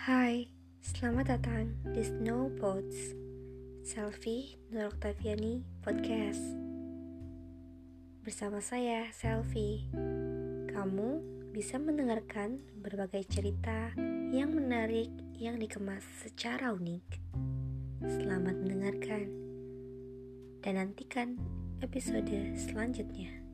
Hai, Selamat datang di Snow Pods Selfie Nur Octaviani Podcast. Bersama saya, Selfie. Kamu bisa mendengarkan berbagai cerita yang menarik yang dikemas secara unik. Selamat mendengarkan. Dan nantikan episode selanjutnya.